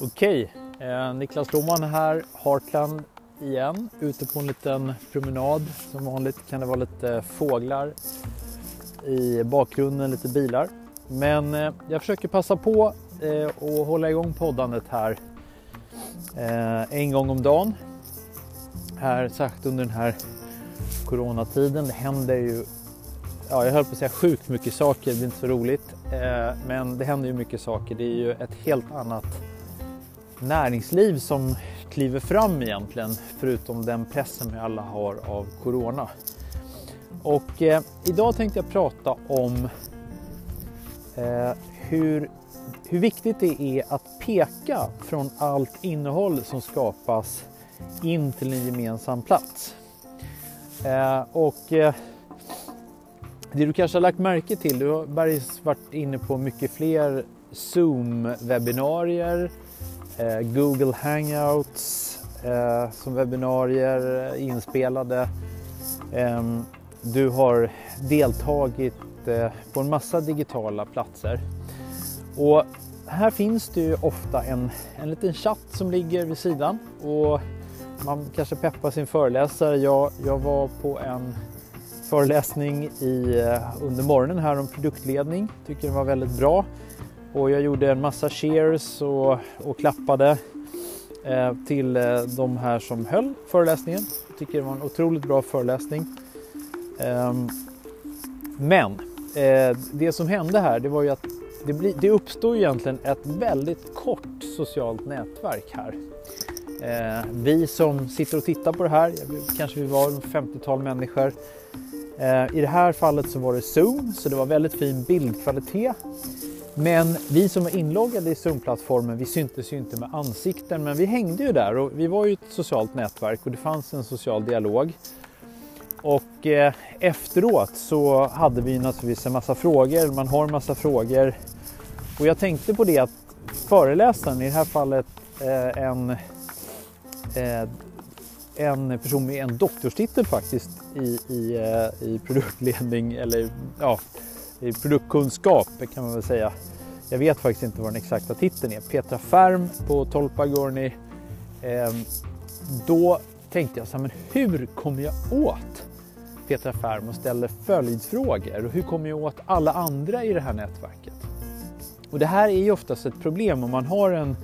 Okej, eh, Niklas Roman här, Heartland igen, ute på en liten promenad. Som vanligt kan det vara lite fåglar i bakgrunden, lite bilar. Men eh, jag försöker passa på eh, och hålla igång poddandet här eh, en gång om dagen. Här sagt under den här coronatiden. Det händer ju, ja jag höll på att säga sjukt mycket saker, det är inte så roligt. Eh, men det händer ju mycket saker. Det är ju ett helt annat näringsliv som kliver fram egentligen, förutom den pressen vi alla har av Corona. Och eh, idag tänkte jag prata om eh, hur, hur viktigt det är att peka från allt innehåll som skapas in till en gemensam plats. Eh, och eh, det du kanske har lagt märke till, du har Bergs varit inne på mycket fler Zoom-webbinarier, eh, Google Hangouts eh, som webbinarier eh, inspelade. Eh, du har deltagit eh, på en massa digitala platser. Och här finns det ju ofta en, en liten chatt som ligger vid sidan och man kanske peppar sin föreläsare. Jag, jag var på en föreläsning i, eh, under morgonen här om produktledning. Tycker den var väldigt bra. Och jag gjorde en massa cheers och, och klappade eh, till eh, de här som höll föreläsningen. Jag tycker det var en otroligt bra föreläsning. Eh, men eh, det som hände här det var ju att det, bli, det uppstår egentligen ett väldigt kort socialt nätverk här. Eh, vi som sitter och tittar på det här, kanske vi var 50-tal människor. Eh, I det här fallet så var det Zoom, så det var väldigt fin bildkvalitet. Men vi som var inloggade i Zoom-plattformen, vi syntes ju inte med ansikten, men vi hängde ju där och vi var ju ett socialt nätverk och det fanns en social dialog. Och eh, efteråt så hade vi naturligtvis en massa frågor, man har en massa frågor. Och jag tänkte på det att föreläsaren, i det här fallet eh, en, eh, en person med en doktorstitel faktiskt i, i, eh, i produktledning eller ja, i produktkunskap kan man väl säga. Jag vet faktiskt inte vad den exakta titeln är. Petra Färm på Tolpagurni. Eh, då tänkte jag så här, men hur kommer jag åt Petra Färm och ställer följdfrågor? Och hur kommer jag åt alla andra i det här nätverket? Och det här är ju oftast ett problem om man har en,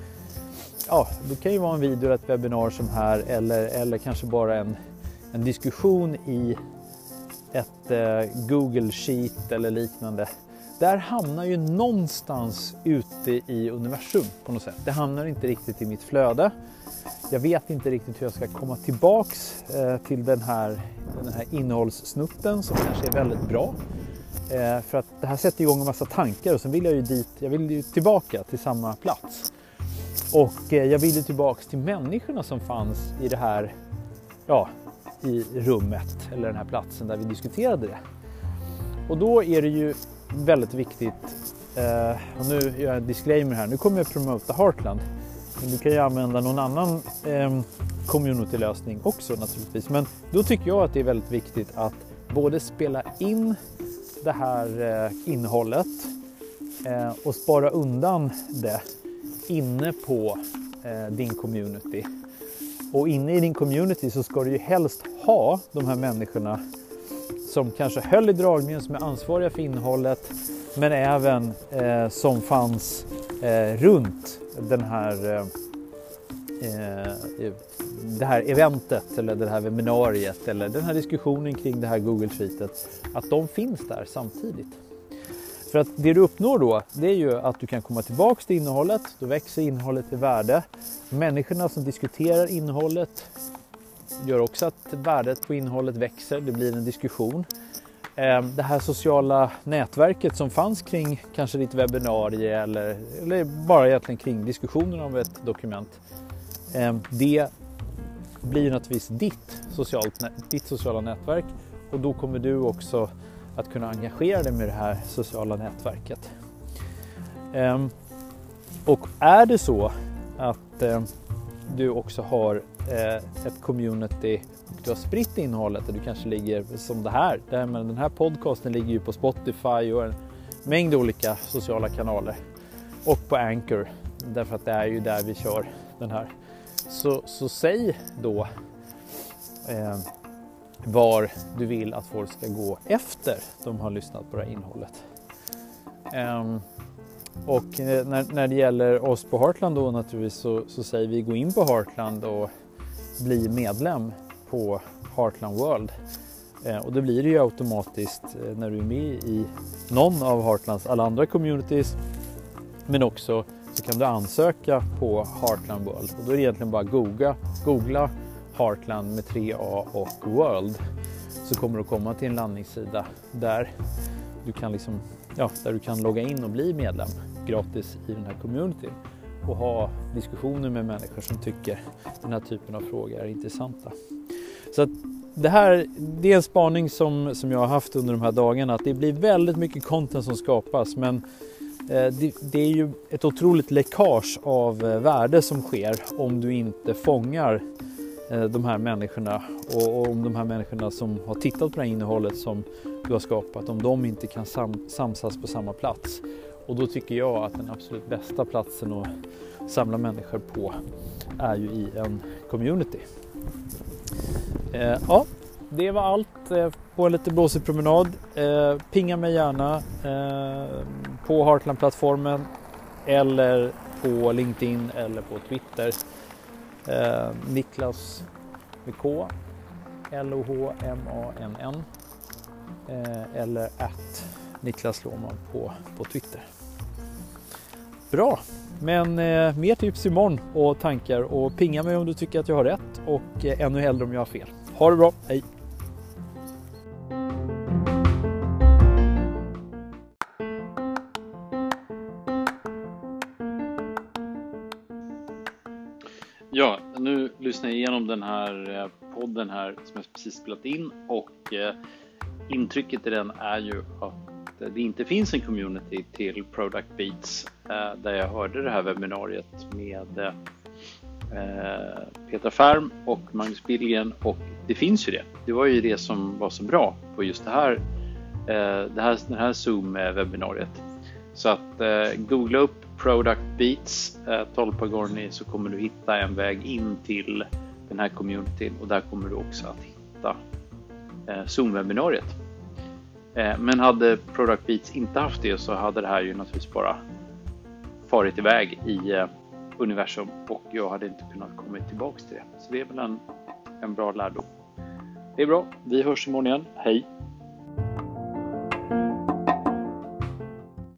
ja, det kan ju vara en video eller ett webbinar som här eller, eller kanske bara en, en diskussion i ett eh, Google Sheet eller liknande. Där hamnar ju någonstans ute i universum på något sätt. Det hamnar inte riktigt i mitt flöde. Jag vet inte riktigt hur jag ska komma tillbaks eh, till den här, den här innehållssnutten som kanske är väldigt bra. Eh, för att det här sätter igång en massa tankar och sen vill jag ju dit, jag vill ju tillbaka till samma plats. Och eh, jag vill ju tillbaks till människorna som fanns i det här, ja, i rummet eller den här platsen där vi diskuterade det. Och då är det ju väldigt viktigt, eh, och nu gör jag en disclaimer här, nu kommer jag promota Heartland. Men du kan ju använda någon annan eh, communitylösning också naturligtvis. Men då tycker jag att det är väldigt viktigt att både spela in det här eh, innehållet eh, och spara undan det inne på eh, din community och inne i din community så ska du ju helst ha de här människorna som kanske höll i dragningen, som är ansvariga för innehållet, men även eh, som fanns eh, runt den här, eh, eh det här eventet eller det här webbinariet eller den här diskussionen kring det här Google-tweetet, Att de finns där samtidigt. För att det du uppnår då, det är ju att du kan komma tillbaks till innehållet, då växer innehållet i värde. Människorna som diskuterar innehållet gör också att värdet på innehållet växer, det blir en diskussion. Ehm, det här sociala nätverket som fanns kring kanske ditt webbinarie eller, eller bara egentligen kring diskussionen om ett dokument. Ehm, det blir naturligtvis ditt, socialt, ditt sociala nätverk och då kommer du också att kunna engagera dig med det här sociala nätverket. Ehm, och är det så att ehm, du också har eh, ett community och du har spritt innehållet och du kanske ligger som det här. Den här podcasten ligger ju på Spotify och en mängd olika sociala kanaler och på Anchor därför att det är ju där vi kör den här. Så, så säg då eh, var du vill att folk ska gå efter de har lyssnat på det här innehållet. Um, och eh, när, när det gäller oss på Heartland då naturligtvis så, så säger vi gå in på Heartland och bli medlem på Heartland World. Eh, och det blir det ju automatiskt eh, när du är med i någon av Heartlands alla andra communities. Men också så kan du ansöka på Heartland World och då är det egentligen bara googla, googla Heartland med 3A och World så kommer du komma till en landningssida där du kan, liksom, ja, där du kan logga in och bli medlem gratis i den här communityn och ha diskussioner med människor som tycker den här typen av frågor är intressanta. Så att det här det är en spaning som, som jag har haft under de här dagarna att det blir väldigt mycket content som skapas men eh, det, det, är ju ett otroligt läckage av eh, värde som sker om du inte fångar eh, Eh, de här människorna och, om de här människorna som har tittat på det här innehållet som du har skapat, om de inte kan sam, samsas på samma plats. Och då tycker jag att den absolut bästa platsen att samla människor på är ju i en community. Eh, ja, det var allt eh, på en lite blåsig promenad. Eh, pinga mig gärna eh, på Heartland-plattformen eller på LinkedIn eller på Twitter. Eh, Niklas med K L-O-H-M-A-N-N eh, eller att Niklas Lohman på, på Twitter. Bra, men eh, mer tips imorgon och tankar och pinga mig om du tycker att jag har rätt och eh, ännu hellre om jag har fel. Ha det bra, hej! Ja, nu lyssnar jag igenom den här eh, podden här som jag precis spelat in och eh, intrycket i den är ju att det inte finns en community till Product Beats eh, där jag hörde det här webbinariet med Petra Färm och Magnus Billgren och det finns ju det. Det var ju det som var så bra på just det här, det här, det här Zoom-webbinariet. Så att googla upp Product Beats eh, 12 Pagorni så kommer du hitta en väg in till den här communityn och där kommer du också att hitta eh, Zoom-webbinariet. Eh, men hade Product Beats inte haft det så hade det här ju naturligtvis bara farit iväg i eh, universum och jag hade inte kunnat komma tillbaks till det. Så det är väl en, en bra lärdom. Det är bra. Vi hörs imorgon igen. Hej!